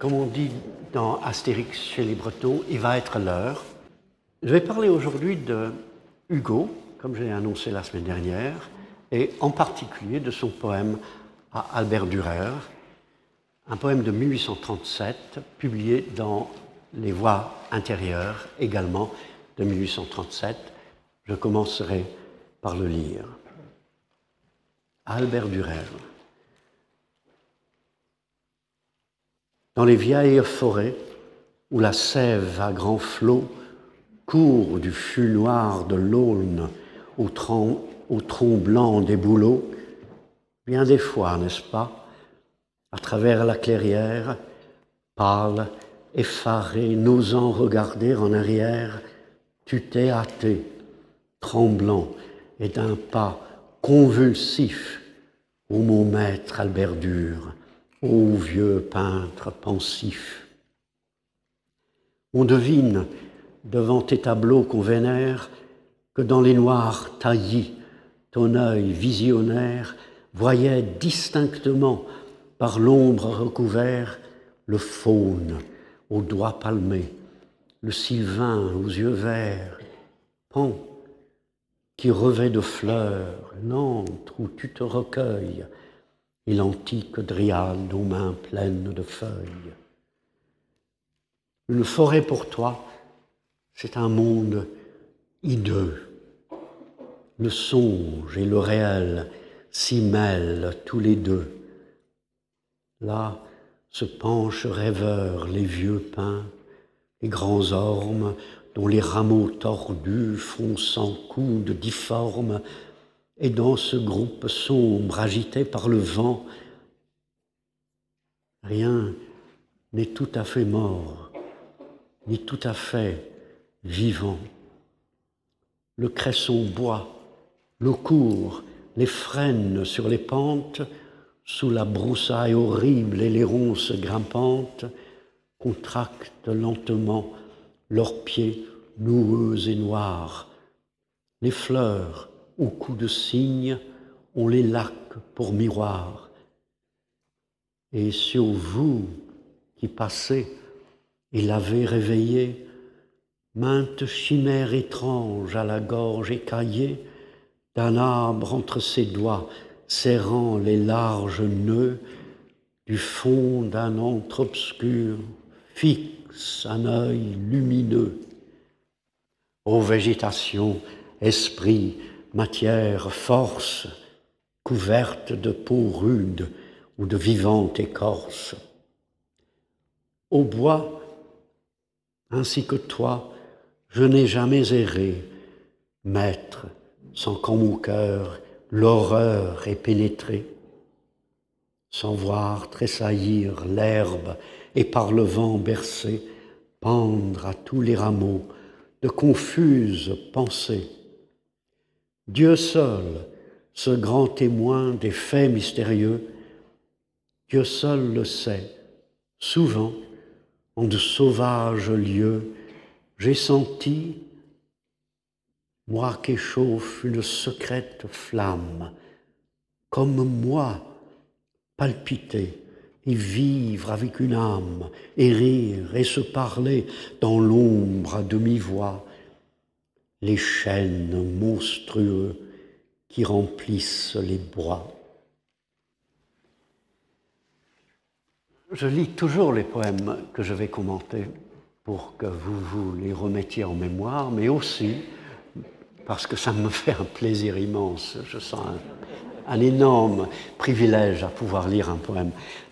comme on dit dans Astérix chez les Bretons, il va être l'heure. Je vais parler aujourd'hui de Hugo, comme je l'ai annoncé la semaine dernière, et en particulier de son poème à Albert Dürer, un poème de 1837, publié dans Les Voix intérieures, également de 1837. Je commencerai par le lire. Albert Dürer. Dans les vieilles forêts où la sève à grands flots court du fût noir de l'aulne au tronc, blanc des bouleaux, bien des fois, n'est-ce pas, à travers la clairière, pâle, effaré, n'osant regarder en arrière, tu t'es hâté, tremblant et d'un pas convulsif, ô mon maître Albert ô vieux peintre pensif. On devine, devant tes tableaux qu'on vénère, que dans les noirs taillis, ton œil visionnaire voyait distinctement, par l'ombre recouvert, le faune aux doigts palmés, le sylvain aux yeux verts, Pan, qui revêt de fleurs l'antre où tu te recueilles, l'antique dryade aux mains pleines de feuilles. Une forêt pour toi, c'est un monde hideux. Le songe et le réel s'y mêlent tous les deux. Là se penchent rêveurs les vieux pins, les grands ormes dont les rameaux tordus font sans coudes difformes et dans ce groupe sombre agité par le vent, rien n'est tout à fait mort, ni tout à fait vivant. Le cresson boit, l'eau court, les frênes sur les pentes, sous la broussaille horrible et les ronces grimpantes, contractent lentement leurs pieds noueux et noirs. Les fleurs, au coup de cygne, on les laque pour miroir. Et sur vous qui passez et l'avez réveillé, mainte chimère étrange à la gorge écaillée, d'un arbre entre ses doigts serrant les larges nœuds, du fond d'un antre obscur fixe un œil lumineux. Ô végétation, esprit, matière, force, couverte de peau rude ou de vivante écorce. Au bois, ainsi que toi, je n'ai jamais erré, maître, sans qu'en mon cœur l'horreur ait pénétré, sans voir tressaillir l'herbe et par le vent bercé, pendre à tous les rameaux de confuses pensées Dieu seul, ce grand témoin des faits mystérieux, Dieu seul le sait. Souvent, en de sauvages lieux, j'ai senti, moi qu'échauffe une secrète flamme, comme moi, palpiter et vivre avec une âme, et rire et se parler dans l'ombre à demi-voix, les chênes monstrueux qui remplissent les bois. Je lis toujours les poèmes que je vais commenter pour que vous vous les remettiez en mémoire, mais aussi parce que ça me fait un plaisir immense. Je sens un, un énorme privilège à pouvoir lire un poème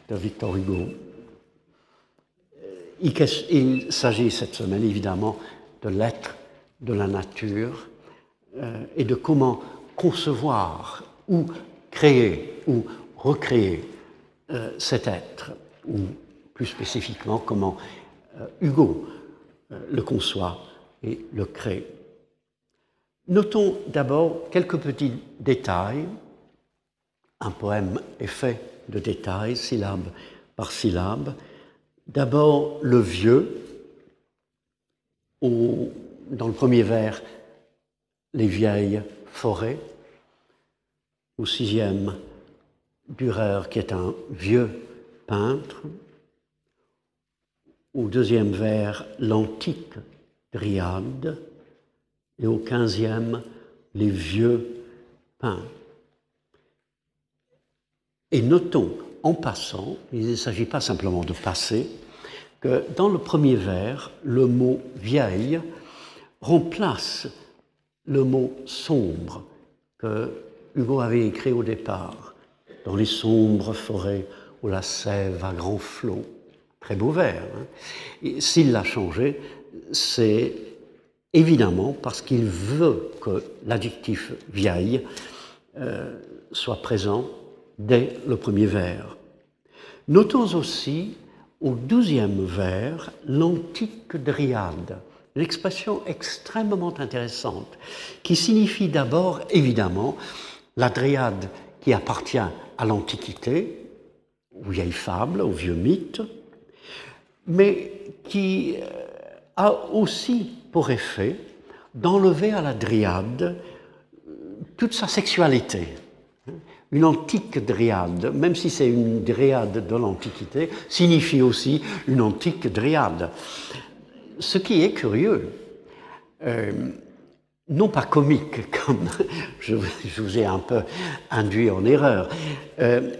de Victor Hugo. Il s'agit cette semaine évidemment de l'être de la nature euh, et de comment concevoir ou créer ou recréer euh, cet être, ou plus spécifiquement comment euh, Hugo le conçoit et le crée. Notons d'abord quelques petits détails. Un poème est fait de détails, syllabe par syllabe. D'abord le vieux, au dans le premier vers, les vieilles forêts. Au sixième, Dürer, qui est un vieux peintre. au deuxième vers l'antique dryade et au quinzième les vieux pins. Et notons en passant, il ne s'agit pas simplement de passer, que dans le premier vers, le mot vieille remplace le mot sombre que Hugo avait écrit au départ, dans les sombres forêts où la sève à grands flots. Très beau vers. Hein. S'il l'a changé, c'est évidemment parce qu'il veut que l'adjectif vieille euh, soit présent dès le premier vers. Notons aussi au douzième vers l'antique dryade, l'expression extrêmement intéressante qui signifie d'abord évidemment la dryade qui appartient à l'Antiquité, aux vieilles fables, aux vieux mythes, mais qui euh, a aussi pour effet d'enlever à la dryade euh, toute sa sexualité. Une antique dryade, même si c'est une dryade de l'Antiquité, signifie aussi une antique dryade. Ce qui est curieux, euh, non pas comique, comme je, vous ai un peu induit en erreur, euh,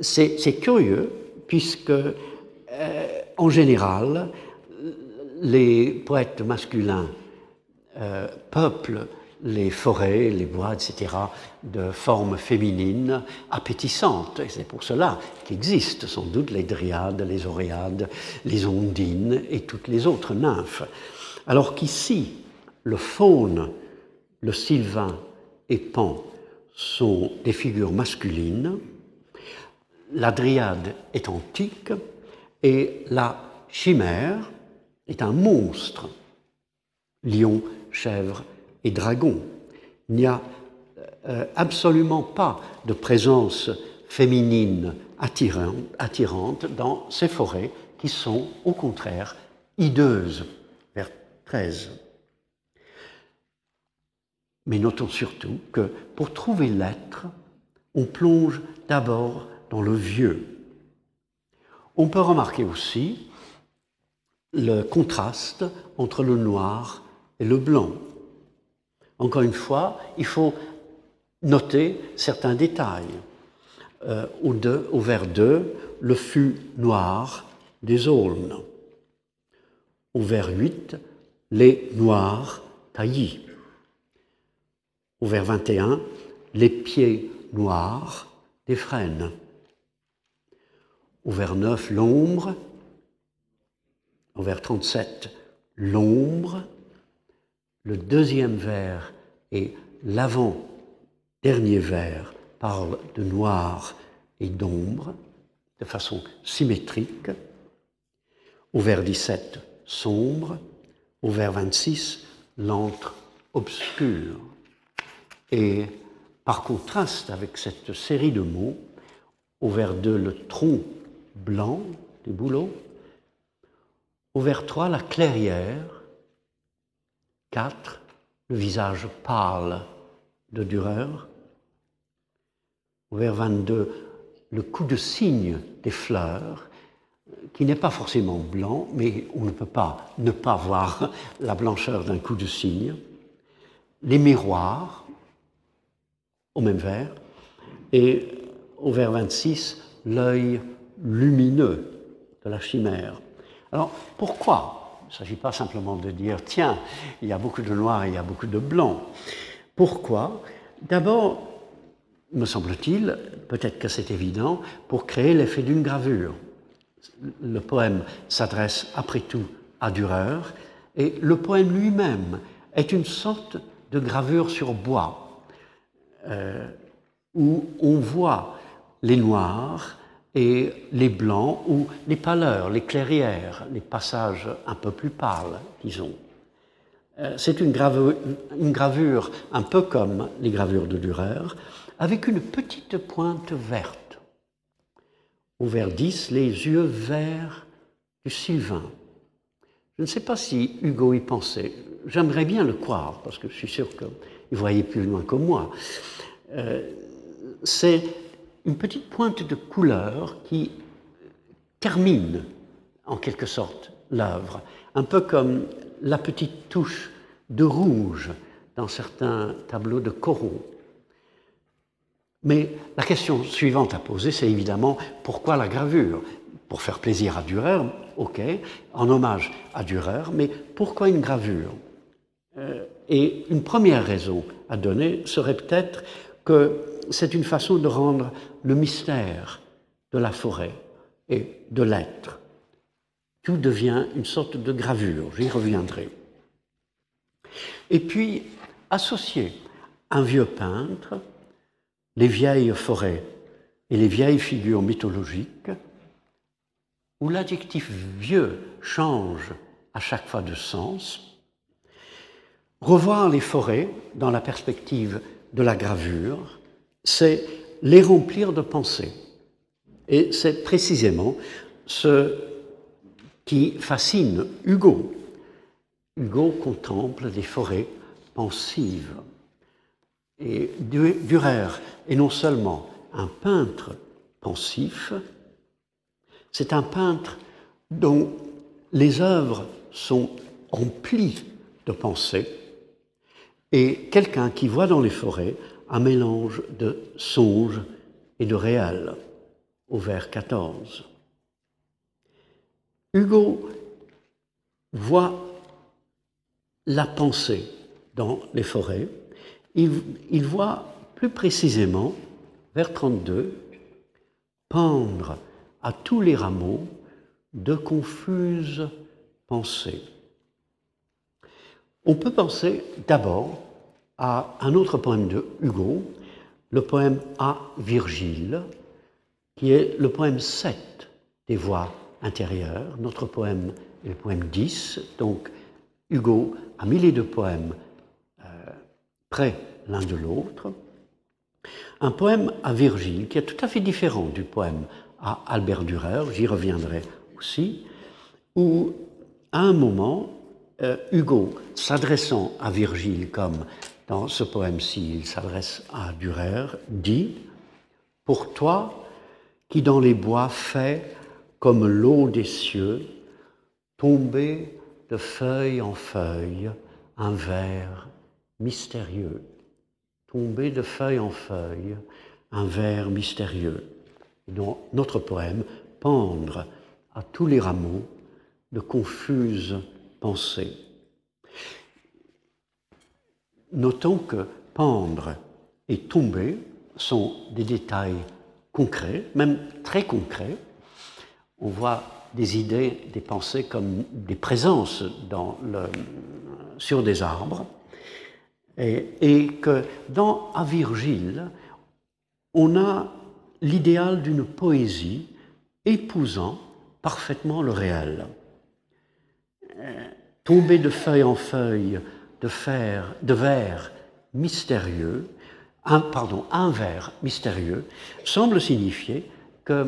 c'est curieux puisque, euh, en général, les poètes masculins peuplent les forêts, les bois, etc., de formes féminines appétissantes. Et c'est pour cela qu'existent sans doute les dryades, les oréades, les ondines et toutes les autres nymphes. Alors qu'ici, le faune, le sylvain et pan sont des figures masculines, la dryade est antique et la chimère est un monstre, lion, chèvre, et dragon. Il n'y a euh, absolument pas de présence féminine attirante, dans ces forêts qui sont au contraire hideuses, vers 13. Mais notons surtout que pour trouver l'être, on plonge d'abord dans le vieux. On peut remarquer aussi le contraste entre le noir et le blanc. Encore une fois, il faut noter certains détails. Euh, au, au, vers 2, le fût noir des aulnes. Au vers 8, les noirs taillis. Au vers 21, les pieds noirs des frênes. Au vers 9, l'ombre. Au vers 37, l'ombre le deuxième vers et l'avant-dernier vers parlent de noir et d'ombre de façon symétrique. Au vers 17, sombre. Au vers 26, l'encre obscure. Et par contraste avec cette série de mots, au vers 2, le tronc blanc des bouleaux. Au vers 3, la clairière. 4, le visage pâle de Dürer. Au vers 22, le coup de cygne des fleurs, qui n'est pas forcément blanc, mais on ne peut pas ne pas voir la blancheur d'un coup de cygne. Les miroirs, au même vers. Et au vers 26, l'œil lumineux de la chimère. Alors, pourquoi il ne s'agit pas simplement de dire, tiens, il y a beaucoup de noir et il y a beaucoup de blanc. Pourquoi? D'abord, me semble-t-il, peut-être que c'est évident, pour créer l'effet d'une gravure. Le poème s'adresse après tout à Dürer, et le poème lui-même est une sorte de gravure sur bois, euh, où on voit les noirs et les blancs ou les pâleurs, les clairières, les passages un peu plus pâles, disons. Euh, c'est une gravure, un peu comme les gravures de Dürer, avec une petite pointe verte. Au vers 10, les yeux verts du Sylvain. Je ne sais pas si Hugo y pensait. J'aimerais bien le croire, parce que je suis sûr qu'il voyait plus loin que moi. Euh, c'est une petite pointe de couleur qui termine en quelque sorte l'œuvre, un peu comme la petite touche de rouge dans certains tableaux de Corot. Mais la question suivante à poser, c'est évidemment pourquoi la gravure? Pour faire plaisir à Dürer, ok, en hommage à Dürer, mais pourquoi une gravure? Euh, Et une première raison à donner serait peut-être que c'est une façon de rendre le mystère de la forêt et de l'être. Tout devient une sorte de gravure, j'y reviendrai. Et puis, associer un vieux peintre, les vieilles forêts et les vieilles figures mythologiques, où l'adjectif vieux change à chaque fois de sens, revoir les forêts dans la perspective de la gravure, c'est les remplir de pensées. Et c'est précisément ce qui fascine Hugo. Hugo contemple des forêts pensives. Et Dürer est non seulement un peintre pensif, c'est un peintre dont les œuvres sont remplies de pensées, et quelqu'un qui voit dans les forêts un mélange de songe et de réel, au vers 14. Hugo voit la pensée dans les forêts, il, voit plus précisément, vers 32, pendre à tous les rameaux de confuses pensées. On peut penser d'abord à un autre poème de Hugo, le poème à Virgile, qui est le poème 7 des voix intérieures. Notre poème est le poème 10, donc Hugo a mis les poèmes euh, près l'un de l'autre. Un poème à Virgile qui est tout à fait différent du poème à Albert Dürer, j'y reviendrai aussi, où à un moment, euh, Hugo, s'adressant à Virgile comme dans ce poème-ci, il s'adresse à Dürer, dit Pour toi, qui dans les bois fait comme l'eau des cieux, tomber de feuille en feuille, un vers mystérieux. Tomber de feuille en feuille, un vers mystérieux. Dans notre poème, pendre à tous les rameaux de confuses pensées. Notons que pendre et tomber sont des détails concrets, même très concrets. On voit des idées, des pensées comme des présences sur des arbres, et, que dans À Virgile, on a l'idéal d'une poésie épousant parfaitement le réel. Tomber de feuille en feuille, de, fer, de verre mystérieux, un, pardon, un vers mystérieux, semble signifier que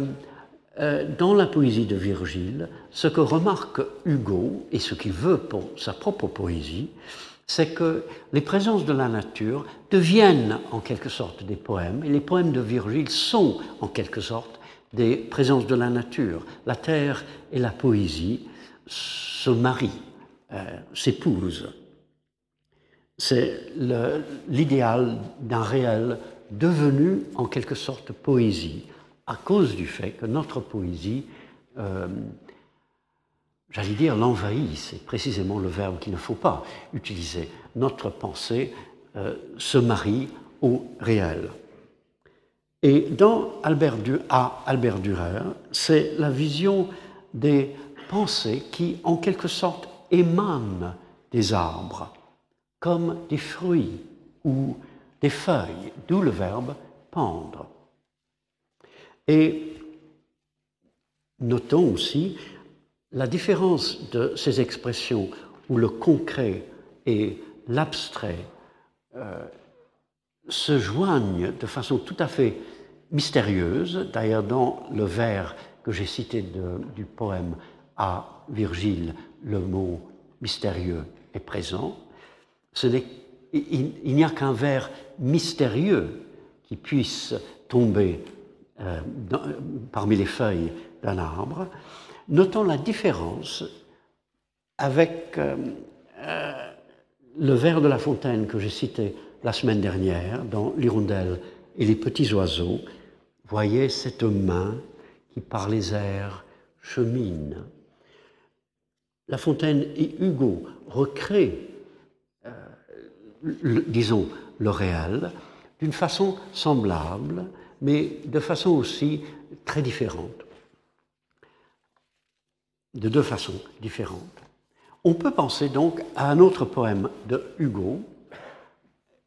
euh, dans la poésie de Virgile, ce que remarque Hugo et ce qu'il veut pour sa propre poésie, c'est que les présences de la nature deviennent en quelque sorte des poèmes, et les poèmes de Virgile sont en quelque sorte des présences de la nature. La terre et la poésie se marient, euh, s'épousent c'est l'idéal d'un réel devenu en quelque sorte poésie, à cause du fait que notre poésie, euh, j'allais dire, l'envahit, c'est précisément le verbe qu'il ne faut pas utiliser. Notre pensée euh, se marie au réel. Et dans Albert, à Albert Dürer, c'est la vision des pensées qui, en quelque sorte, émanent des arbres comme des fruits ou des feuilles, d'où le verbe pendre. Et notons aussi la différence de ces expressions où le concret et l'abstrait euh, se joignent de façon tout à fait mystérieuse. D'ailleurs, dans le vers que j'ai cité du poème à Virgile, le mot mystérieux est présent il, n'y a qu'un verre mystérieux qui puisse tomber euh, parmi les feuilles d'un arbre, notons la différence avec euh, euh, le vers de La Fontaine que j'ai cité la semaine dernière dans L'Hirondelle et les petits oiseaux. Voyez cette main qui par les airs chemine. La Fontaine et Hugo recréent, disons, le réel d'une façon semblable, mais de façon aussi très différente. De deux façons différentes. On peut penser donc à un autre poème de Hugo.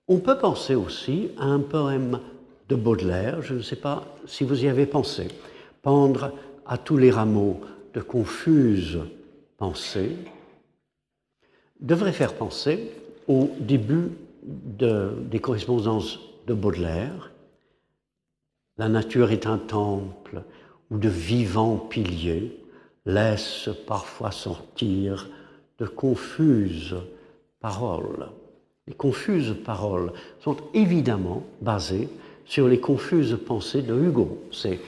On peut penser aussi à un poème de Baudelaire, je ne sais pas si vous y avez pensé, pendre à tous les rameaux de confuses pensées, devrait faire penser au début des correspondances de Baudelaire. La nature est un temple où de vivants piliers laissent parfois sortir de confuses paroles. Les confuses paroles sont évidemment basées sur les confuses pensées de Hugo. C'est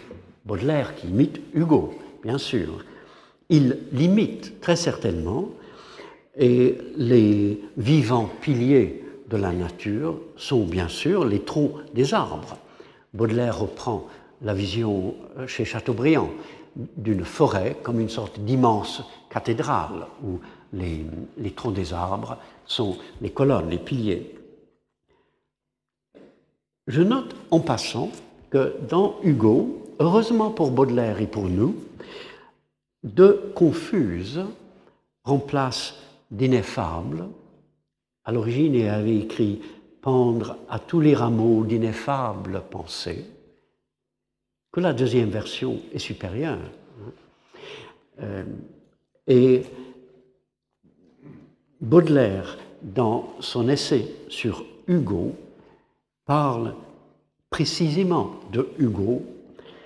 Baudelaire qui imite Hugo, bien sûr. Il l'imite très certainement, et les vivants piliers de la nature sont bien sûr les troncs des arbres. Baudelaire reprend la vision euh, chez Chateaubriand d'une forêt comme une sorte d'immense cathédrale où les, troncs des arbres sont les colonnes, les piliers. Je note en passant que dans Hugo, heureusement pour Baudelaire et pour nous, de confuse remplacent d'ineffable. À l'origine, il avait écrit pendre à tous les rameaux d'ineffables pensées, que la deuxième version est supérieure. Euh, et Baudelaire, dans son essai sur Hugo, parle précisément de Hugo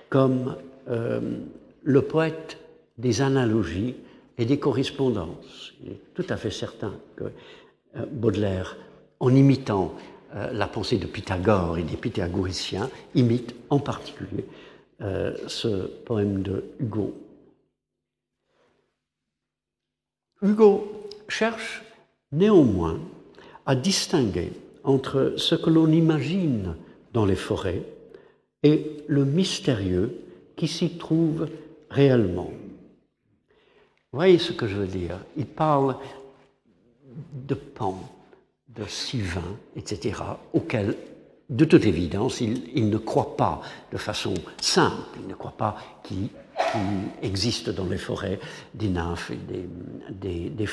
comme euh, le poète des analogies et des correspondances. Il est tout à fait certain que euh, Baudelaire, en imitant euh, la pensée de Pythagore et des pythagoriciens, imite en particulier ce poème de Hugo. Hugo cherche néanmoins à distinguer entre ce que l'on imagine dans les forêts et le mystérieux qui s'y trouve réellement. Voyez ce que je veux dire Il parle de pan, de sylvain, etc., auxquels, de toute évidence, il, ne croit pas de façon simple, il ne croit pas qu'il existe dans les forêts des nymphes et des, des.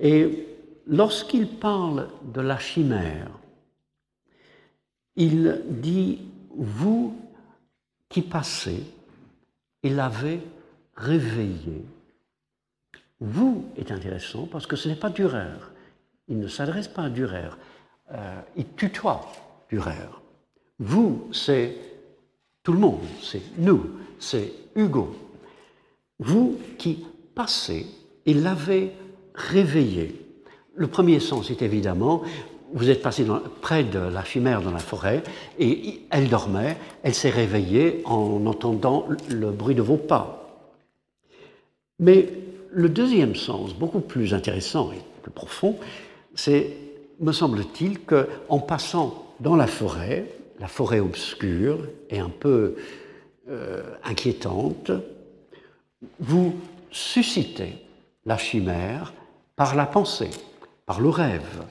Et lorsqu'il parle de la chimère, il dit Vous qui passez et l'avez réveillé. Vous est intéressant parce que ce n'est pas Dürer. Il ne s'adresse pas à Dürer. Euh, il tutoie Dürer. Vous, c'est tout le monde, c'est nous, c'est Hugo. Vous qui passez et l'avez réveillé. Le premier sens est évidemment, vous êtes passé près de la chimère dans la forêt et elle dormait, elle s'est réveillée en entendant le bruit de vos pas. Mais le deuxième sens, beaucoup plus intéressant et plus profond, c'est, me semble-t-il, qu'en passant dans la forêt, la forêt obscure et un peu euh, inquiétante, vous suscitez la chimère par la pensée par le rêve,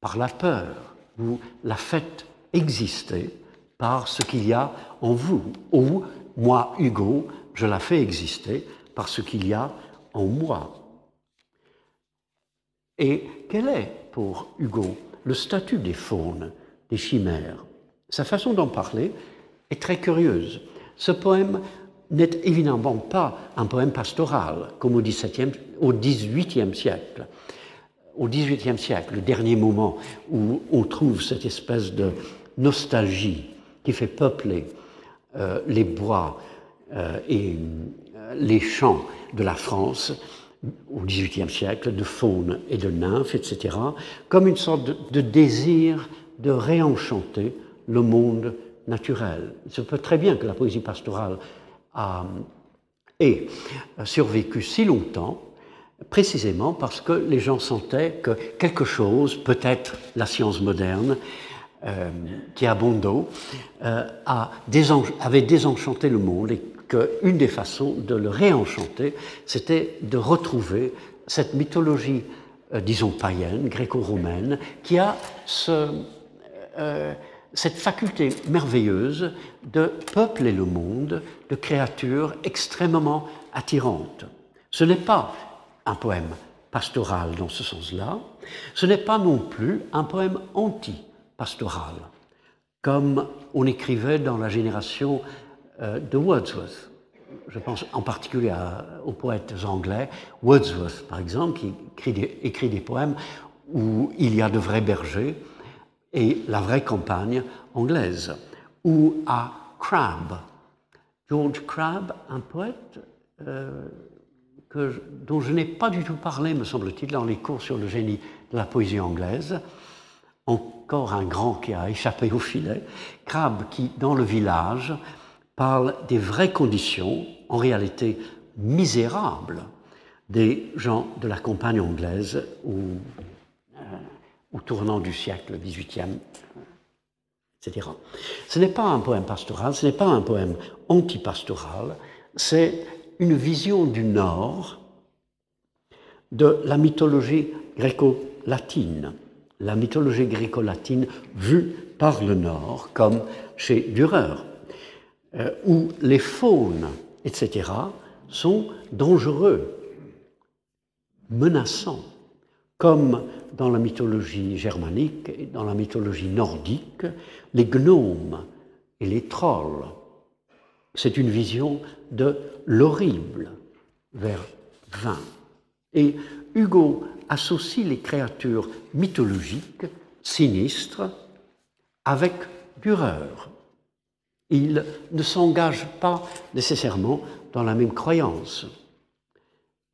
par la peur. Vous la faites exister par ce qu'il y a en vous. Ou moi, Hugo, je la fais exister par ce qu'il y a en moi. Et quel est pour Hugo le statut des faunes, des chimères? Sa façon d'en parler est très curieuse. Ce poème n'est évidemment pas un poème pastoral, comme au XVIIe au siècle au XVIIIe siècle, le dernier moment où on trouve cette espèce de nostalgie qui fait peupler euh, les bois euh, et les champs de la France au XVIIIe siècle, de faune et de nymphes, etc., comme une sorte de, désir de réenchanter le monde naturel. Il se peut très bien que la poésie pastorale a, et survécu si longtemps précisément parce que les gens sentaient que quelque chose, peut-être la science moderne, euh, qui a euh, a avait désenchanté le monde qu'une des façons de le réenchanter, c'était de retrouver cette mythologie, euh, disons païenne, gréco-romaine, qui a euh, cette faculté merveilleuse de peupler le monde de créatures extrêmement attirantes. Ce n'est pas un poème pastoral dans ce sens-là, ce n'est pas non plus un poème anti-pastoral, comme on écrivait dans la génération de Wordsworth. Je pense en particulier aux poètes anglais, Wordsworth par exemple, qui écrit des poèmes où il y a de vrais bergers, et la vraie campagne anglaise, ou à Crabbe. George Crabbe, un poète euh, dont je n'ai pas du tout parlé, me semble-t-il, dans les cours sur le génie de la poésie anglaise. Encore un grand qui a échappé au filet. Crabbe qui, dans le village, parle des vraies conditions, en réalité misérables, des gens de la campagne anglaise ou au tournant du siècle XVIIIe, etc. Ce n'est pas un poème pastoral, ce n'est pas un poème antipastoral, c'est une vision du Nord de la mythologie gréco-latine. La mythologie gréco-latine vue par le Nord, comme chez Dürer, euh, où les faunes, etc., sont dangereux, menaçants, comme dans la mythologie germanique et dans la mythologie nordique, les gnomes et les trolls. C'est une vision de l'horrible vers 20. Et Hugo associe les créatures mythologiques, sinistres, avec Dürer. Il ne s'engage pas nécessairement dans la même croyance.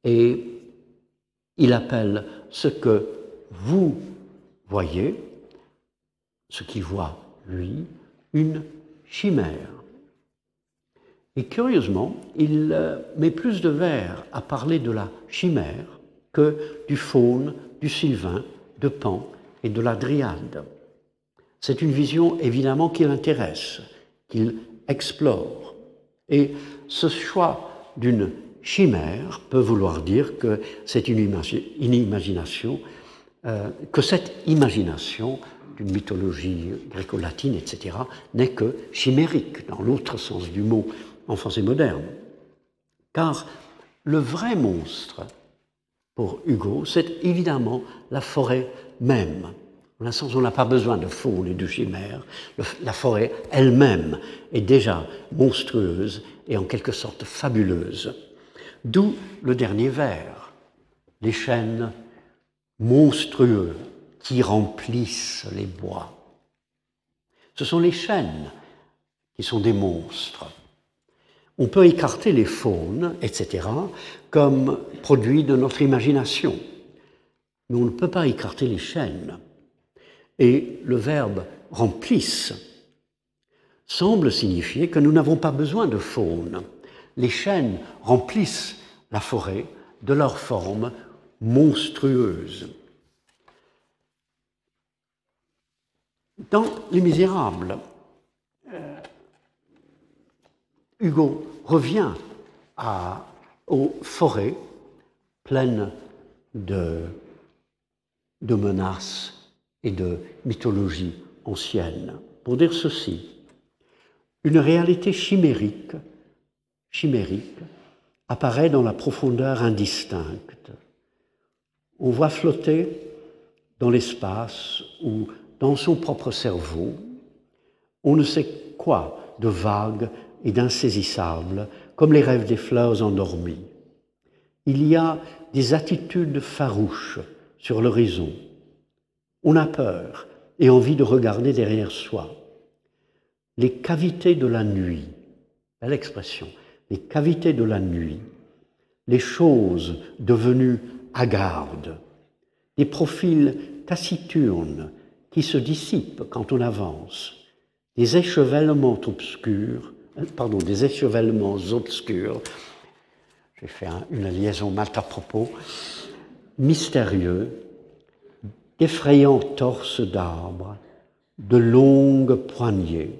Et il appelle ce que vous voyez, ce qu'il voit lui, une chimère. Et curieusement, il euh, met plus de vers à parler de la chimère que du faune, du sylvain, de Pan et de la dryade. C'est une vision évidemment qui l'intéresse, qu'il explore. Et ce choix d'une chimère peut vouloir dire que c'est une, imagination, euh, que cette imagination d'une mythologie gréco-latine, etc., n'est que chimérique, dans l'autre sens du mot en français moderne. Car le vrai monstre, pour Hugo, c'est évidemment la forêt même. En on n'a pas besoin de faune et de chimère. La forêt elle-même est déjà monstrueuse et en quelque sorte fabuleuse. D'où le dernier vers, les chênes monstrueux qui remplissent les bois. Ce sont les chênes qui sont des monstres. On peut écarter les faunes, etc., comme produit de notre imagination, mais on ne peut pas écarter les chênes. Et le verbe remplissent semble signifier que nous n'avons pas besoin de faune les chênes remplissent la forêt de leur forme monstrueuse. Dans Les Misérables, euh, Hugo revient aux forêts pleines de, de menaces et de mythologie ancienne pour dire ceci. Une réalité chimérique chimérique apparaît dans la profondeur indistincte. On voit flotter dans l'espace ou dans son propre cerveau on ne sait quoi de vague et d'insaisissable, comme les rêves des fleurs endormies. Il y a des attitudes farouches sur l'horizon. On a peur et envie de regarder derrière soi. Les cavités de la nuit, belle expression, les cavités de la nuit, les choses devenues hagardes, des profils taciturnes qui se dissipent quand on avance, des échevellements obscurs pardon, des échevellements obscurs, j'ai fait une liaison mal à propos, mystérieux, d'effrayants torses d'arbres, de longues poignées,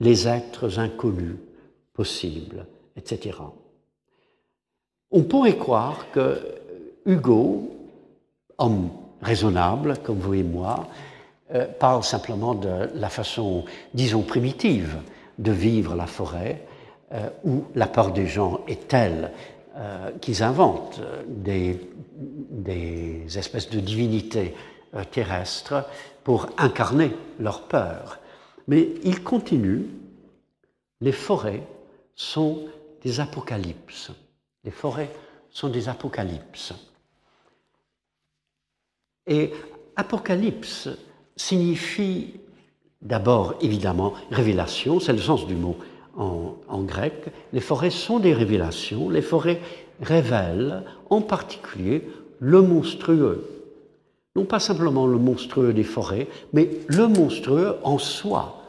les êtres inconnus possibles, etc. On pourrait croire que Hugo, homme raisonnable comme vous et moi, euh, parle simplement de la façon, disons, primitive de vivre la forêt, euh, où la peur des gens est telle euh, qu'ils inventent des, des, espèces de divinités terrestres pour incarner leur peur. Mais il continue, les forêts sont des apocalypses. Les forêts sont des apocalypses. Et apocalypse signifie d'abord évidemment révélation, c'est le sens du mot en, grec. Les forêts sont des révélations, les forêts révèlent en particulier le monstrueux. Non pas simplement le monstrueux des forêts, mais le monstrueux en soi.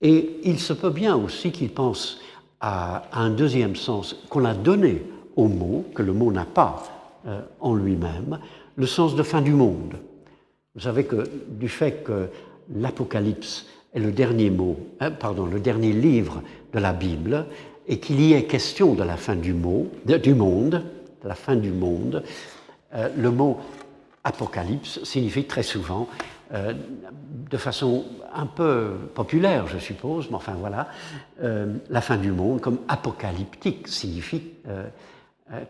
Et il se peut bien aussi qu'il pense à un deuxième sens qu'on a donné au mot, que le mot n'a pas euh, en lui-même, le sens de fin du monde. Vous savez que du fait que l'Apocalypse est le dernier mot, hein, pardon, le dernier livre de la Bible, et qu'il y ait question de la fin du, mot, du monde, de la fin du monde, euh, le mot Apocalypse signifie très souvent, euh, de façon un peu populaire, je suppose, mais enfin voilà, euh, la fin du monde comme apocalyptique signifie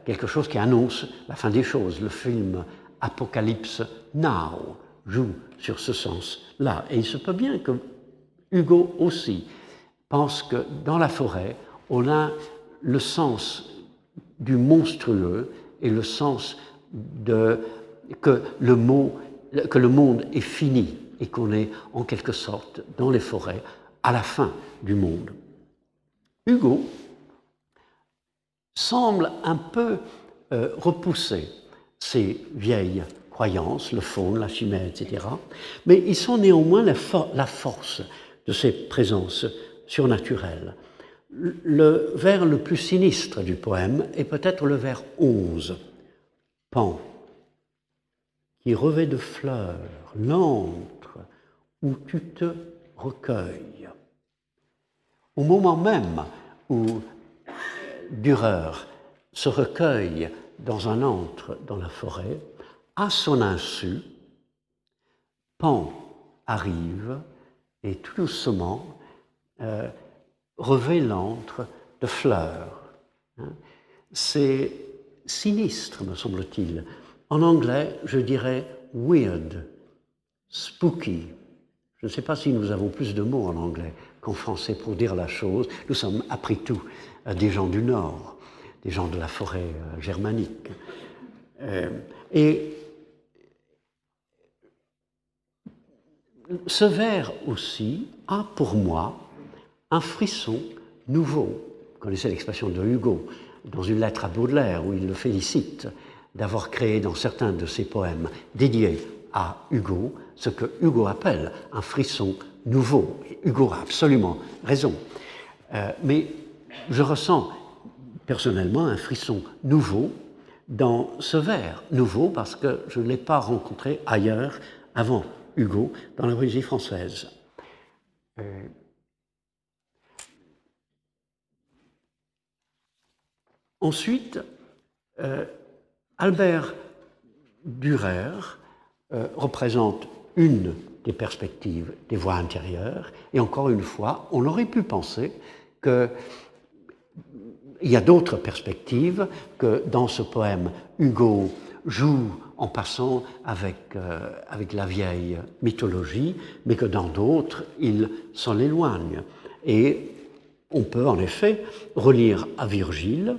quelque chose qui annonce la fin des choses. Le film Apocalypse Now joue sur ce sens-là. Et il se peut bien que Hugo aussi pense que dans la forêt, on a le sens du monstrueux et le sens de que le, monde est fini et qu'on est en quelque sorte dans les forêts à la fin du monde. Hugo semble un peu euh, repousser ces vieilles croyances, le faune, la chimère, etc. Mais ils sont néanmoins la, force de ces présences surnaturelles. Le vers le plus sinistre du poème est peut-être le vers 11, Pan, qui revêt de fleurs l'antre où tu te recueilles. Au moment même où Dürer se recueille dans un antre dans la forêt, à son insu, Pan arrive et tout doucement euh, revêt l'antre de fleurs. Hein. C'est sinistre, me semble-t-il. En anglais, je dirais weird, spooky. Je ne sais pas si nous avons plus de mots en anglais qu'en français pour dire la chose. Nous sommes, après tout, des gens du Nord, des gens de la forêt euh, germanique. Euh, et ce vers aussi a pour moi un frisson nouveau. Vous connaissez l'expression de Hugo dans une lettre à Baudelaire où il le félicite d'avoir créé dans certains de ses poèmes dédiés à Hugo ce que Hugo appelle un frisson nouveau. Hugo a absolument raison. Euh, mais je ressens personnellement un frisson nouveau dans ce vers. Nouveau parce que je ne l'ai pas rencontré ailleurs avant Hugo dans la poésie française. Euh, ensuite, euh, Albert Dürer euh, représente une des perspectives des voix intérieures, et encore une fois, on aurait pu penser qu'il y a d'autres perspectives, que dans ce poème, Hugo joue en passant avec, euh, avec la vieille mythologie, mais que dans d'autres, il s'en éloigne. Et on peut en effet relire à Virgile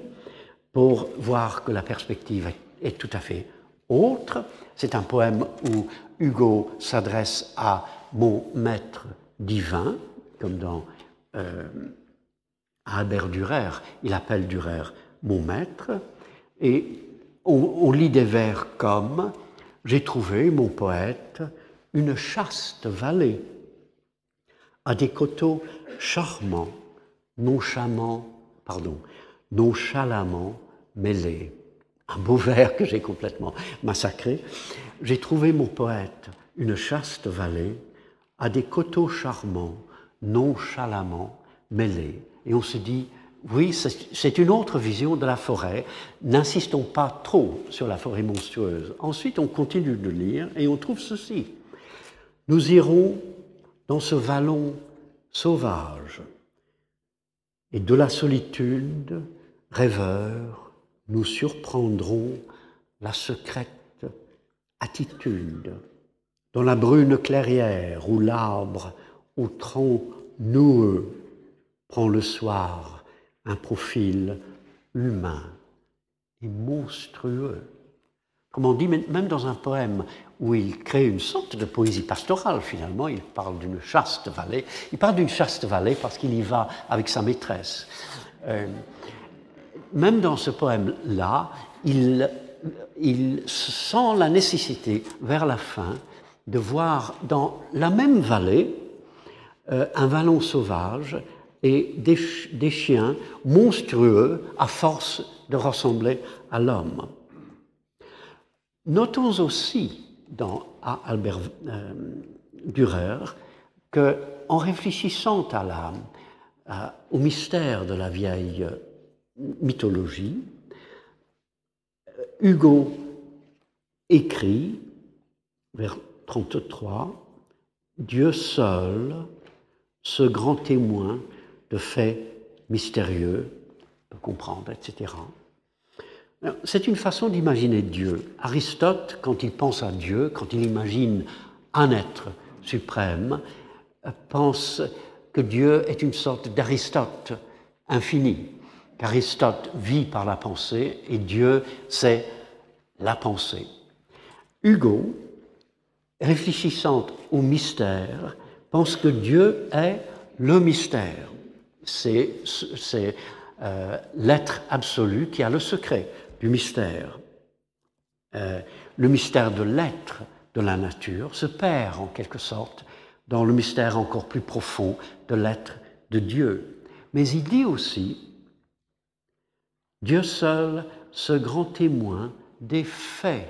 pour voir que la perspective est tout à fait autre. C'est un poème où Hugo s'adresse à mon maître divin, comme dans euh, Albert Dürer, il appelle Dürer mon maître, et on, lit des vers comme J'ai trouvé, mon poète, une chaste vallée. à des coteaux charmants, nonchalamment, pardon, nonchalamment mêlés. Un beau vers que j'ai complètement massacré. J'ai trouvé mon poète, une chaste vallée, à des coteaux charmants, nonchalamment mêlés. Et on se dit, oui, c'est une autre vision de la forêt. N'insistons pas trop sur la forêt monstrueuse. Ensuite, on continue de lire et on trouve ceci. Nous irons dans ce vallon sauvage et de la solitude, rêveur, nous surprendrons la secrète attitude dans la brune clairière où l'arbre au tronc noueux prend le soir un profil humain et monstrueux. Comme on dit, même dans un poème où il crée une sorte de poésie pastorale, finalement, il parle d'une chaste vallée. Il parle d'une chaste vallée parce qu'il y va avec sa maîtresse. Euh, même dans ce poème-là, il, sent la nécessité, vers la fin, de voir dans la même vallée euh, un vallon sauvage et des, chiens monstrueux à force de ressembler à l'homme. Notons aussi dans Albert euh, Dürer que, en réfléchissant à au mystère de la vieille mythologie, Hugo écrit vers 33 Dieu seul, ce grand témoin de faits mystérieux, de comprendre, etc. C'est une façon d'imaginer Dieu. Aristote, quand il pense à Dieu, quand il imagine un être suprême, pense que Dieu est une sorte d'Aristote infini, qu'Aristote vit par la pensée et Dieu, c'est la pensée. Hugo, réfléchissant au mystère, pense que Dieu est le mystère c'est euh, l'être absolu qui a le secret du mystère. Euh, le mystère de l'être de la nature se perd en quelque sorte dans le mystère encore plus profond de l'être de Dieu. Mais il dit aussi, Dieu seul, ce grand témoin des faits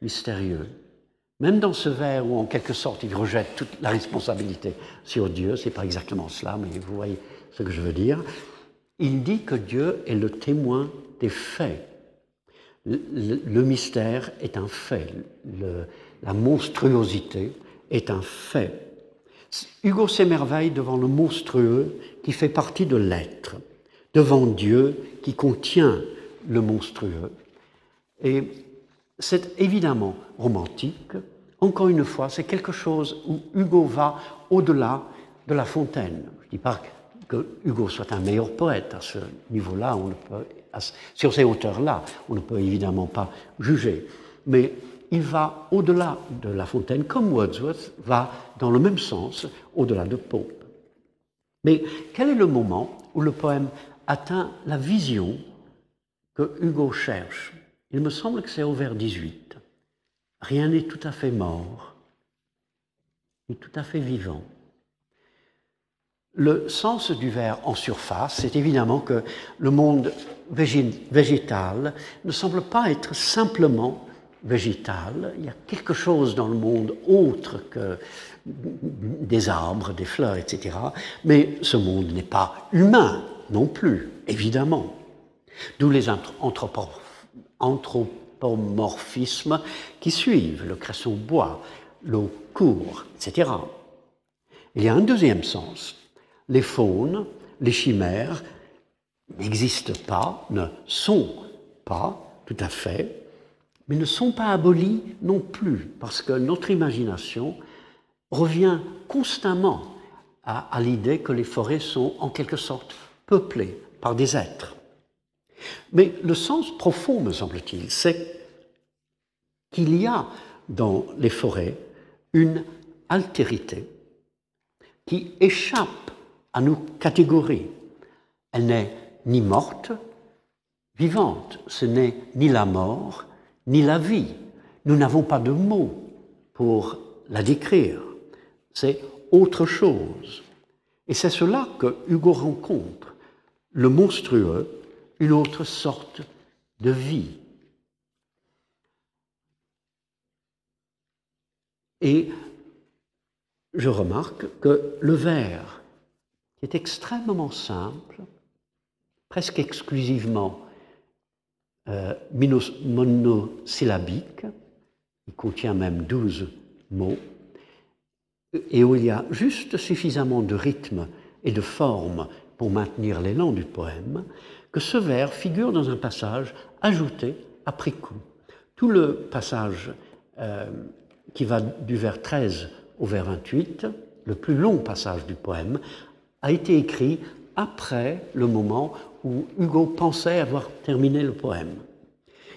mystérieux, même dans ce vers où, en quelque sorte, il rejette toute la responsabilité sur Dieu, c'est pas exactement cela, mais vous voyez ce que je veux dire, il dit que Dieu est le témoin des faits. Le, mystère est un fait, la monstruosité est un fait. Hugo s'émerveille devant le monstrueux qui fait partie de l'être, devant Dieu qui contient le monstrueux. Et c'est évidemment romantique. Encore une fois, c'est quelque chose où Hugo va au-delà de la fontaine. Je ne dis pas que Hugo soit un meilleur poète à ce niveau-là, sur ces hauteurs-là, on ne peut évidemment pas juger. Mais il va au-delà de la fontaine, comme Wordsworth va dans le même sens au-delà de Pope. Mais quel est le moment où le poème atteint la vision que Hugo cherche il me semble que c'est au vers 18. Rien n'est tout à fait mort, ni tout à fait vivant. Le sens du vers en surface, c'est évidemment que le monde végétal ne semble pas être simplement végétal. Il y a quelque chose dans le monde autre que des arbres, des fleurs, etc. Mais ce monde n'est pas humain non plus, évidemment. D'où les anthropologues anthropomorphismes qui suivent, le cresson bois, l'eau court, etc. Il y a un deuxième sens. Les faunes, les chimères n'existent pas, ne sont pas tout à fait, mais ne sont pas abolies non plus, parce que notre imagination revient constamment à, à l'idée que les forêts sont en quelque sorte peuplées par des êtres. Mais le sens profond, me semble-t-il, c'est qu'il y a dans les forêts une altérité qui échappe à nos catégories. Elle n'est ni morte, vivante, ce n'est ni la mort, ni la vie. Nous n'avons pas de mots pour la décrire. C'est autre chose. Et c'est cela que Hugo rencontre, le monstrueux, une autre sorte de vie. Et je remarque que le vers, qui est extrêmement simple, presque exclusivement euh, monosyllabique, il contient même douze mots, et où il y a juste suffisamment de rythme et de forme pour maintenir l'élan du poème, que ce vers figure dans un passage ajouté après coup. Tout le passage euh, qui va du vers 13 au vers 28, le plus long passage du poème, a été écrit après le moment où Hugo pensait avoir terminé le poème.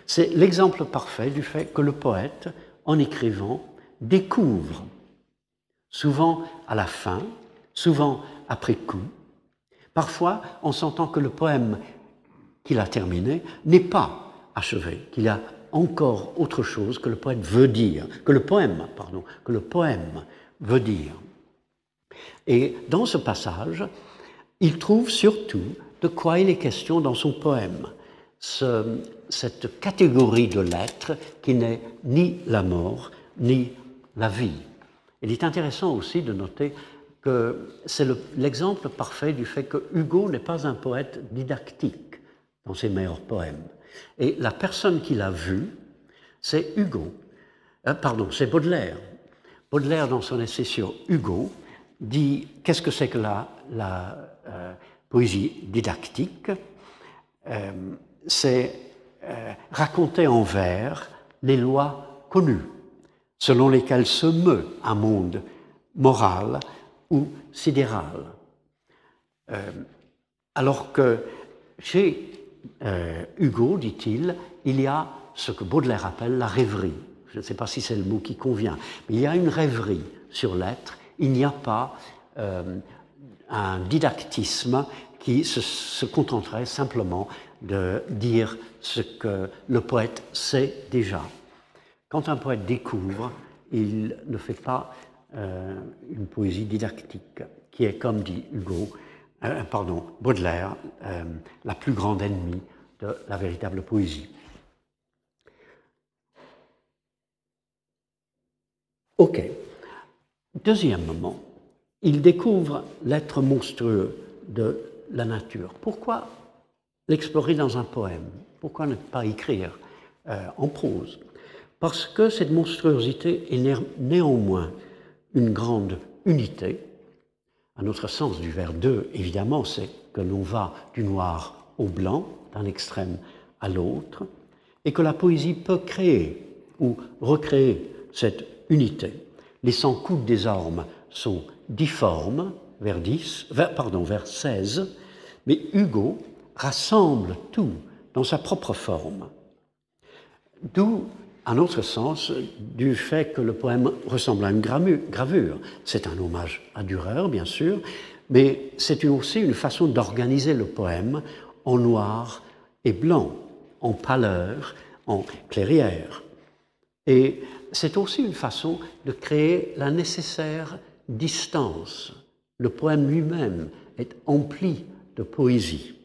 C'est l'exemple parfait du fait que le poète, en écrivant, découvre, souvent à la fin, souvent après coup, parfois en sentant que le poème qu'il a terminé n'est pas achevé, qu'il y a encore autre chose que le poète veut dire, que le poème, pardon, que le poème veut dire. Et dans ce passage, il trouve surtout de quoi il est question dans son poème, cette catégorie de l'être qui n'est ni la mort ni la vie. Il est intéressant aussi de noter que c'est l'exemple parfait du fait que Hugo n'est pas un poète didactique dans ses meilleurs poèmes. Et la personne qui l'a vu, c'est Hugo. Euh, pardon, c'est Baudelaire. Baudelaire, dans son essai sur Hugo, dit qu'est-ce que c'est que la, euh, poésie didactique? Euh, C'est raconter en vers les lois connues, selon lesquelles se meut un monde moral ou sidéral. alors que chez Hugo, dit-il, il y a ce que Baudelaire appelle la rêverie. Je ne sais pas si c'est le mot qui convient, mais il y a une rêverie sur l'être. Il n'y a pas euh, un didactisme qui se, contenterait simplement de dire ce que le poète sait déjà. Quand un poète découvre, il ne fait pas euh, une poésie didactique, qui est, comme dit Hugo, euh, pardon, Baudelaire, la plus grande ennemie de la véritable poésie. Ok. Deuxièmement, il découvre l'être monstrueux de la nature. Pourquoi l'explorer dans un poème? Pourquoi ne pas écrire euh, en prose? Parce que cette monstruosité est néanmoins une grande unité. À notre sens du vers 2, évidemment, c'est que l'on va du noir au blanc, d'un extrême à l'autre, et que la poésie peut créer ou recréer cette unité. Les 100 coups des armes sont difformes, vers, 10, pardon, vers 16, mais Hugo rassemble tout dans sa propre forme. D'où, un autre sens, du fait que le poème ressemble à une gravure. C'est un hommage à Dürer, bien sûr, mais c'est aussi une façon d'organiser le poème en noir et blanc, en pâleur, en clairière. Et c'est aussi une façon de créer la nécessaire distance. Le poème lui-même est empli de poésie.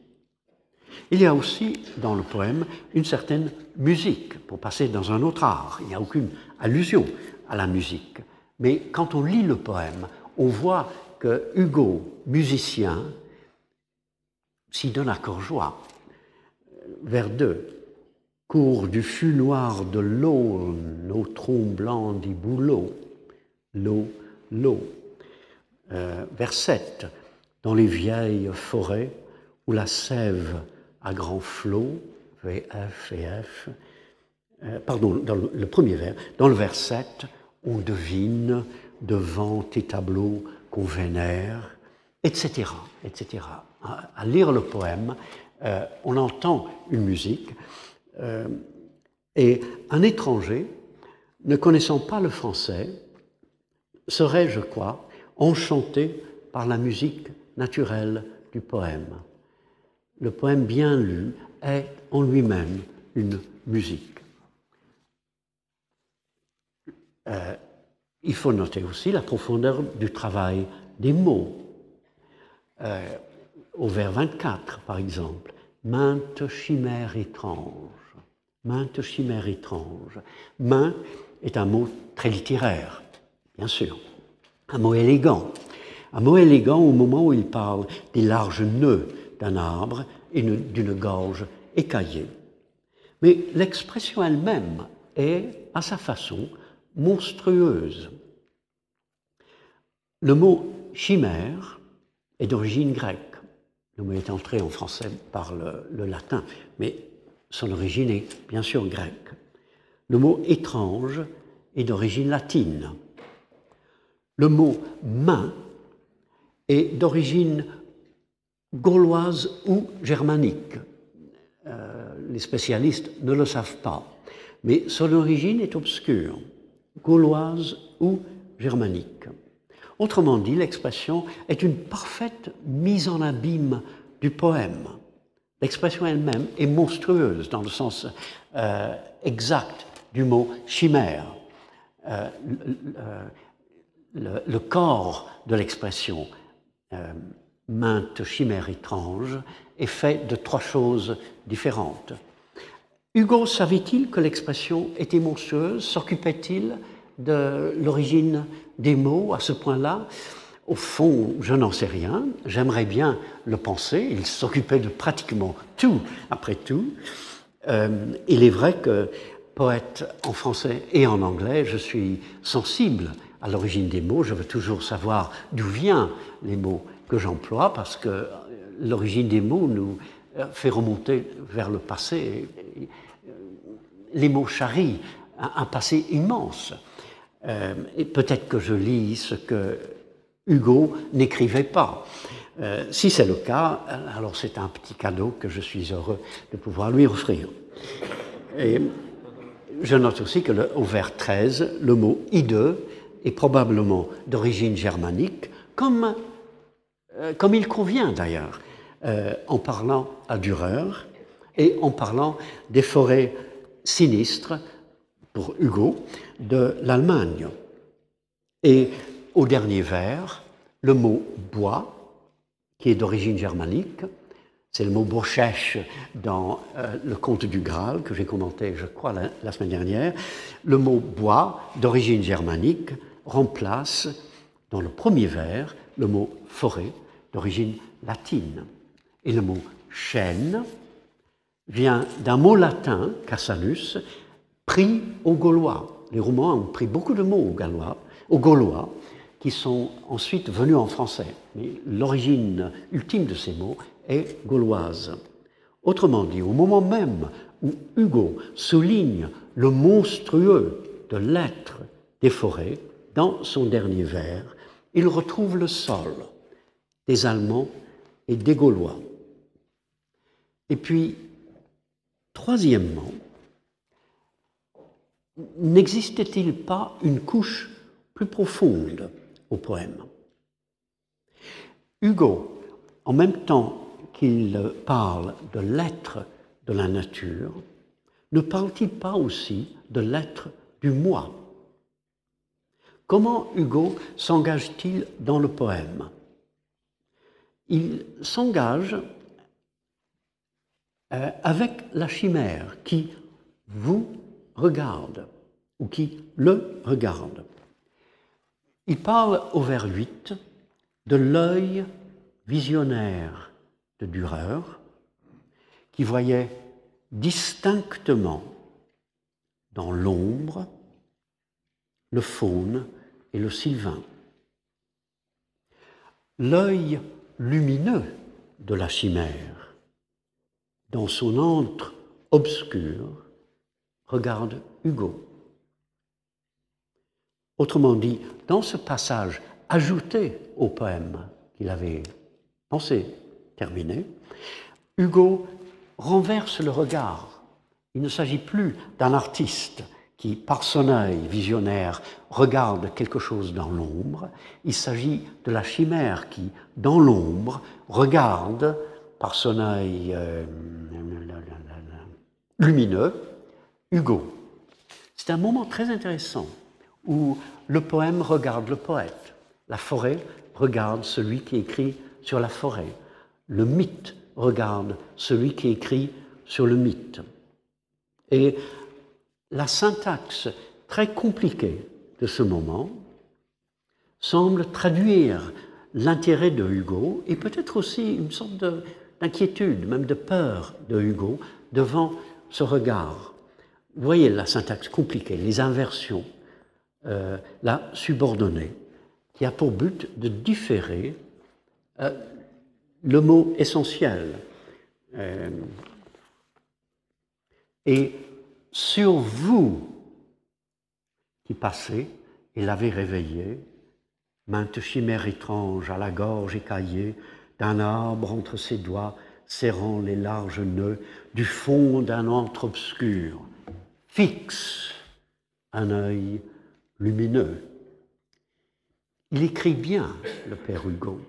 Il y a aussi dans le poème une certaine musique, pour passer dans un autre art. Il n'y a aucune allusion à la musique. Mais quand on lit le poème, on voit que Hugo, musicien, s'y donne à corps joie. Vers deux, cours du fût noir de l'eau, nos troncs blancs des bouleaux, l'eau, l'eau. Euh, vers 7, dans les vieilles forêts où la sève à grands flots, VF et F, euh, pardon, dans le, premier vers, dans le vers 7, on devine devant tes tableaux qu'on vénère, etc., etc. À, lire le poème, euh, on entend une musique euh, et un étranger, ne connaissant pas le français, serait, je crois, enchanté par la musique naturelle du poème. Le poème bien lu est en lui-même une musique. Euh, il faut noter aussi la profondeur du travail des mots. Euh, au vers 24, par exemple, mainte chimère étrange. Mainte chimère étrange. Main est un mot très littéraire, bien sûr. Un mot élégant. Un mot élégant au moment où il parle des larges nœuds d'un arbre d'une gorge écaillée. Mais l'expression elle-même est, à sa façon, monstrueuse. Le mot chimère est d'origine grecque. Le mot est entré en français par le, latin, mais son origine est bien sûr grecque. Le mot étrange est d'origine latine. Le mot main est d'origine gauloise ou germanique. Euh, les spécialistes ne le savent pas, mais son origine est obscure, gauloise ou germanique. Autrement dit, l'expression est une parfaite mise en abîme du poème. L'expression elle-même est monstrueuse dans le sens euh, exact du mot chimère. Euh, le, corps de l'expression mainte chimère étrange est fait de trois choses différentes. Hugo savait-il que l'expression était monstrueuse? S'occupait-il de l'origine des mots à ce point-là? Au fond, je n'en sais rien. J'aimerais bien le penser. Il s'occupait de pratiquement tout, après tout. Euh, il est vrai que poète en français et en anglais, je suis sensible à l'origine des mots. Je veux toujours savoir d'où viennent les mots que j'emploie parce que l'origine des mots nous fait remonter vers le passé. Les mots charrient un passé immense. Euh, et peut-être que je lis ce que Hugo n'écrivait pas. Euh, si c'est le cas, alors c'est un petit cadeau que je suis heureux de pouvoir lui offrir. Et je note aussi que au vers 13, le mot hideux est probablement d'origine germanique, comme, euh, comme il convient d'ailleurs, en parlant à Dürer et en parlant des forêts sinistres pour Hugo, de l'Allemagne. Et au dernier vers, le mot bois, qui est d'origine germanique, c'est le mot bochèche dans euh, le conte du Graal que j'ai commenté, je crois, la, semaine dernière. Le mot bois, d'origine germanique, remplace dans le premier vers le mot forêt, d'origine latine. Et le mot chêne vient d'un mot latin, cassanus, pris au gaulois. Les Romains ont pris beaucoup de mots au gallois, aux gaulois, qui sont ensuite venus en français. Mais l'origine ultime de ces mots est gauloise. Autrement dit, au moment même où Hugo souligne le monstrueux de l'être des forêts, dans son dernier vers, il retrouve le sol des Allemands et des Gaulois. Et puis, troisièmement, n'existait-il pas une couche plus profonde au poème? Hugo, en même temps qu'il parle de l'être de la nature, ne parle-t-il pas aussi de l'être du moi? Comment Hugo s'engage-t-il dans le poème? Il s'engage euh, avec la chimère qui vous regarde ou qui le regarde. Il parle au vers 8 de l'œil visionnaire de Dürer qui voyait distinctement dans l'ombre le faune et le sylvain. L'œil lumineux de la chimère, dans son antre obscur, regarde Hugo. Autrement dit, dans ce passage ajouté au poème qu'il avait pensé terminer, Hugo renverse le regard. Il ne s'agit plus d'un artiste qui, par son œil visionnaire, regarde quelque chose dans l'ombre. Il s'agit de la chimère qui, dans l'ombre, regarde, par son œil euh, lumineux, Hugo. C'est un moment très intéressant où le poème regarde le poète, la forêt regarde celui qui écrit sur la forêt, le mythe regarde celui qui écrit sur le mythe. Et la syntaxe très compliquée de ce moment semble traduire l'intérêt de Hugo et peut-être aussi une sorte d'inquiétude, même de peur de Hugo devant ce regard. Vous voyez la syntaxe compliquée, les inversions, euh, la subordonnée, qui a pour but de différer euh, le mot essentiel. Euh, et sur vous qui passez et l'avez réveillé, mainte chimère étrange à la gorge écaillée d'un arbre entre ses doigts serrant les larges nœuds du fond d'un antre obscur, fixe un œil lumineux. Il écrit bien, le père Hugo.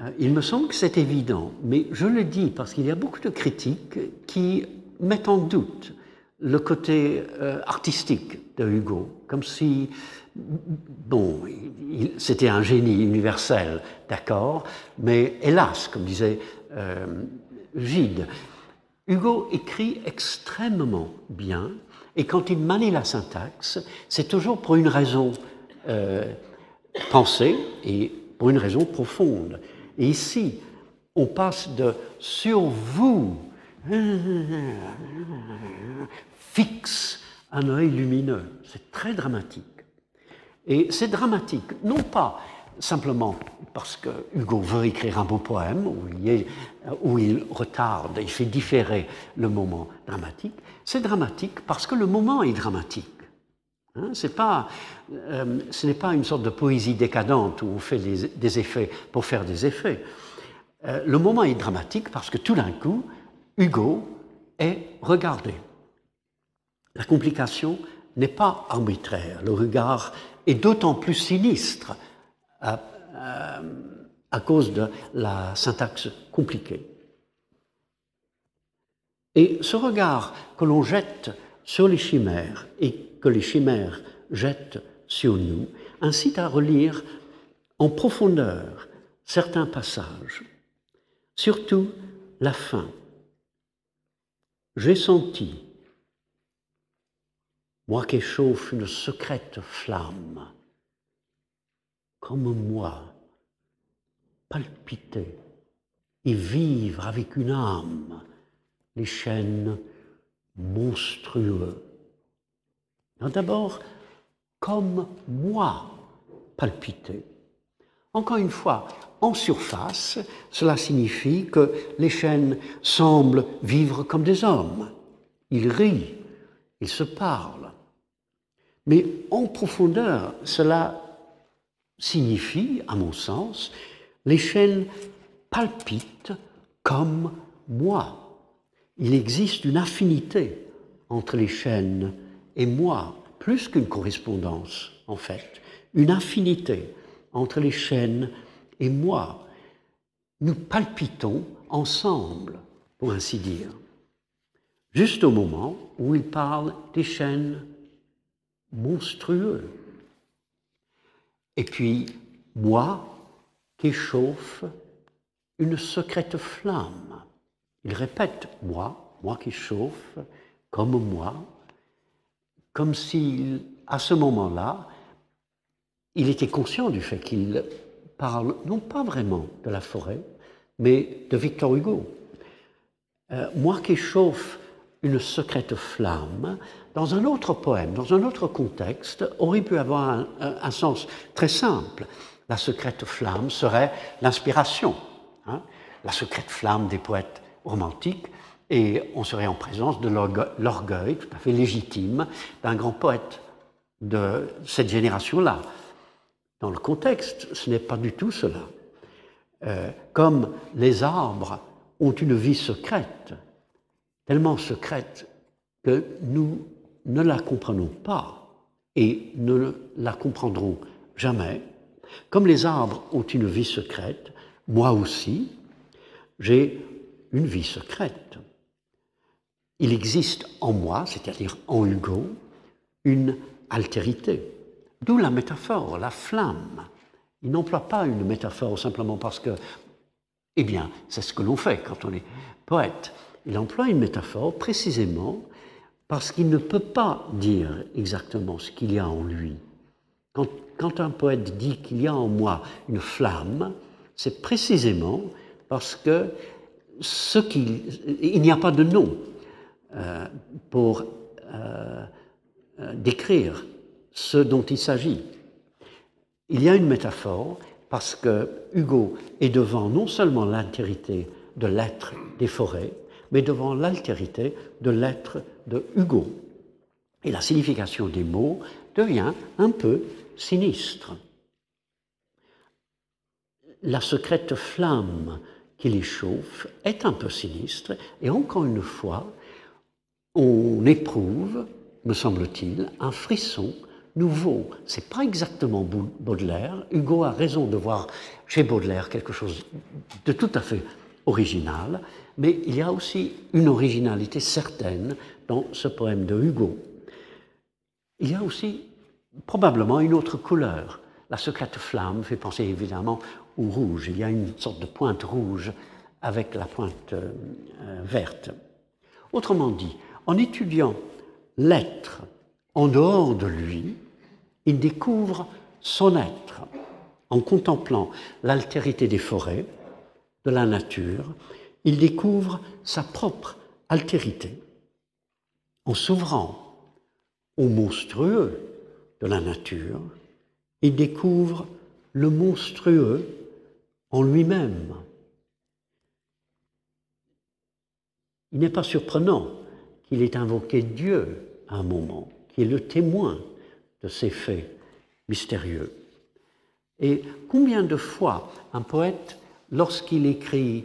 Euh, il me semble que c'est évident, mais je le dis parce qu'il y a beaucoup de critiques qui mettent en doute le côté euh, artistique de Hugo, comme si, bon, c'était un génie universel, d'accord, mais hélas, comme disait euh, Gide, Hugo écrit extrêmement bien, et quand il manie la syntaxe, c'est toujours pour une raison euh, pensée et pour une raison profonde. Et ici, on passe de sur vous fixe un œil lumineux. C'est très dramatique. Et c'est dramatique, non pas simplement parce que Hugo veut écrire un beau poème où il, retarde, il fait différer le moment dramatique, c'est dramatique parce que le moment est dramatique. Hein, pas, euh, ce n'est pas une sorte de poésie décadente où on fait des, effets pour faire des effets. Euh, le moment est dramatique parce que tout d'un coup, Hugo est regardé. La complication n'est pas arbitraire. Le regard est d'autant plus sinistre à, à, cause de la syntaxe compliquée. Et ce regard que l'on jette sur les chimères et que les chimères jettent sur nous incite à relire en profondeur certains passages, surtout la fin. J'ai senti, moi qu'échauffe une secrète flamme, comme moi, palpiter et vivre avec une âme les chaînes monstrueux. D'abord, comme moi, palpiter. Encore une fois, en surface, cela signifie que les chênes semblent vivre comme des hommes. Ils rient, ils se parlent. Mais en profondeur, cela signifie, à mon sens, les chênes palpitent comme moi. Il existe une affinité entre les chênes et moi, plus qu'une correspondance en fait, une affinité entre les chênes et moi. Nous palpitons ensemble, pour ainsi dire, juste au moment où il parle des chênes monstrueux. Et puis, moi qui chauffe une secrète flamme. Il répète moi, moi qui chauffe, comme moi, comme si à ce moment-là, il était conscient du fait qu'il parle non pas vraiment de la forêt, mais de Victor Hugo. Euh, moi qui chauffe une secrète flamme, dans un autre poème, dans un autre contexte, aurait pu avoir un, sens très simple. La secrète flamme serait l'inspiration, hein, la secrète flamme des poètes romantiques, et on serait en présence de l'orgueil tout à fait légitime d'un grand poète de cette génération-là. Dans le contexte, ce n'est pas du tout cela. Euh, comme les arbres ont une vie secrète, tellement secrète que nous ne la comprenons pas et ne la comprendrons jamais. Comme les arbres ont une vie secrète, moi aussi, j'ai une vie secrète. Il existe en moi, c'est-à-dire en Hugo, une altérité, d'où la métaphore, la flamme. Il n'emploie pas une métaphore simplement parce que, eh bien, c'est ce que l'on fait quand on est poète. Il emploie une métaphore précisément parce qu'il ne peut pas dire exactement ce qu'il y a en lui. Quand, un poète dit qu'il y a en moi une flamme, c'est précisément parce que qu'il, il n'y a pas de nom euh, pour euh, euh, décrire ce dont il s'agit. Il y a une métaphore parce que Hugo est devant non seulement l'altérité de l'être des forêts, mais devant l'altérité de l'être de Hugo. Et la signification des mots devient un peu sinistre. La secrète flamme qui les chauffe est un peu sinistre, et encore une fois, on éprouve, me semble-t-il, un frisson nouveau. C'est pas exactement Baudelaire. Hugo a raison de voir chez Baudelaire quelque chose de tout à fait original, mais il y a aussi une originalité certaine dans ce poème de Hugo. Il y a aussi probablement une autre couleur. La secrète flamme fait penser évidemment au rouge. Il y a une sorte de pointe rouge avec la pointe euh, verte. Autrement dit, en étudiant l'être en dehors de lui, il découvre son être en contemplant l'altérité des forêts, de la nature, il découvre sa propre altérité. En s'ouvrant au monstrueux de la nature, il découvre le monstrueux en lui-même. Il n'est pas surprenant qu'il ait invoqué Dieu à un moment, qui est le témoin de ces faits mystérieux. Et combien de fois un poète, lorsqu'il écrit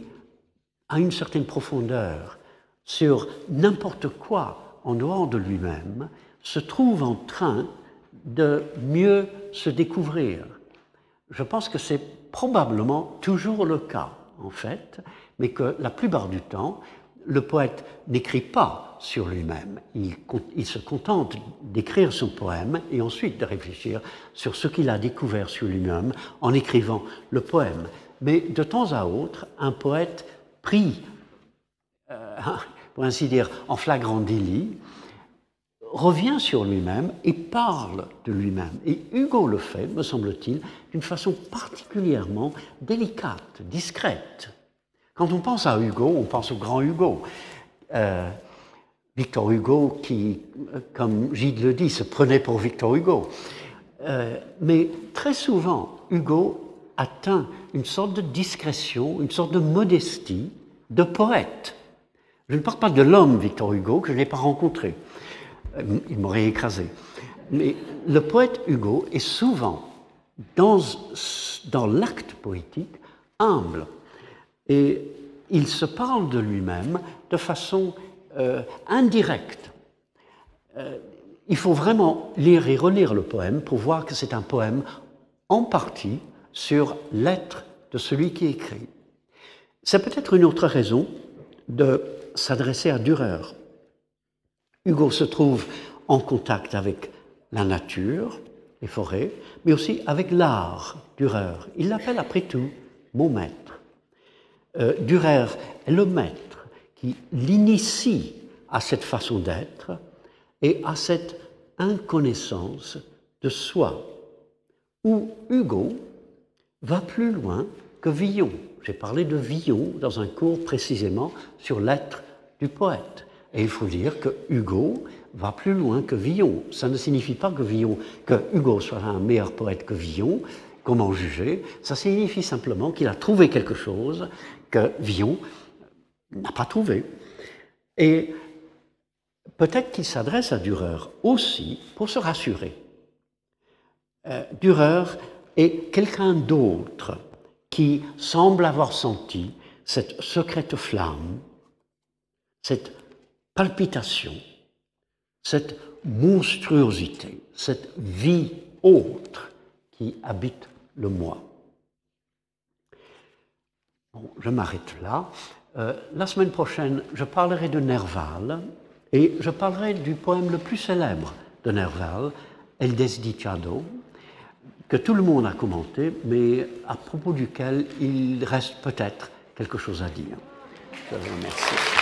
à une certaine profondeur sur n'importe quoi en dehors de lui-même, se trouve en train de mieux se découvrir. Je pense que c'est probablement toujours le cas, en fait, mais que la plupart du temps, le poète n'écrit pas sur lui-même. Il, se contente d'écrire son poème et ensuite de réfléchir sur ce qu'il a découvert sur lui-même en écrivant le poème. Mais de temps à autre, un poète pris, euh, pour ainsi dire, en flagrant délit, revient sur lui-même et parle de lui-même. Et Hugo le fait, me semble-t-il, d'une façon particulièrement délicate, discrète. Quand on pense à Hugo, on pense au grand Hugo. Euh, Victor Hugo, qui, comme Gide le dit, se prenait pour Victor Hugo. Euh, mais très souvent, Hugo atteint une sorte de discrétion, une sorte de modestie de poète. Je ne parle pas de l'homme Victor Hugo, que je n'ai pas rencontré. Euh, il m'aurait écrasé. Mais le poète Hugo est souvent, dans, l'acte poétique, humble. Et il se parle de lui-même de façon euh, indirecte. Euh, il faut vraiment lire et relire le poème pour voir que c'est un poème en partie sur l'être de celui qui écrit. C'est peut-être une autre raison de s'adresser à Dürer. Hugo se trouve en contact avec la nature, les forêts, mais aussi avec l'art, Dürer. Il l'appelle après tout mon maître. Euh, Dürer est le maître qui l'initie à cette façon d'être et à cette inconnaissance de soi, où Hugo va plus loin que Villon. J'ai parlé de Villon dans un cours précisément sur l'être du poète. Et il faut dire que Hugo va plus loin que Villon. Ça ne signifie pas que, Villon, que Hugo soit un meilleur poète que Villon, comment juger? Ça signifie simplement qu'il a trouvé quelque chose que Villon n'a pas trouvé. Et peut-être qu'il s'adresse à Dürer aussi pour se rassurer. Euh, Dürer est quelqu'un d'autre qui semble avoir senti cette secrète flamme, cette palpitation, cette monstruosité, cette vie autre qui habite le moi. Bon, je m'arrête là. Euh, la semaine prochaine, je parlerai de Nerval et je parlerai du poème le plus célèbre de Nerval, El Desdicado, que tout le monde a commenté, mais à propos duquel il reste peut-être quelque chose à dire. Je vous remercie.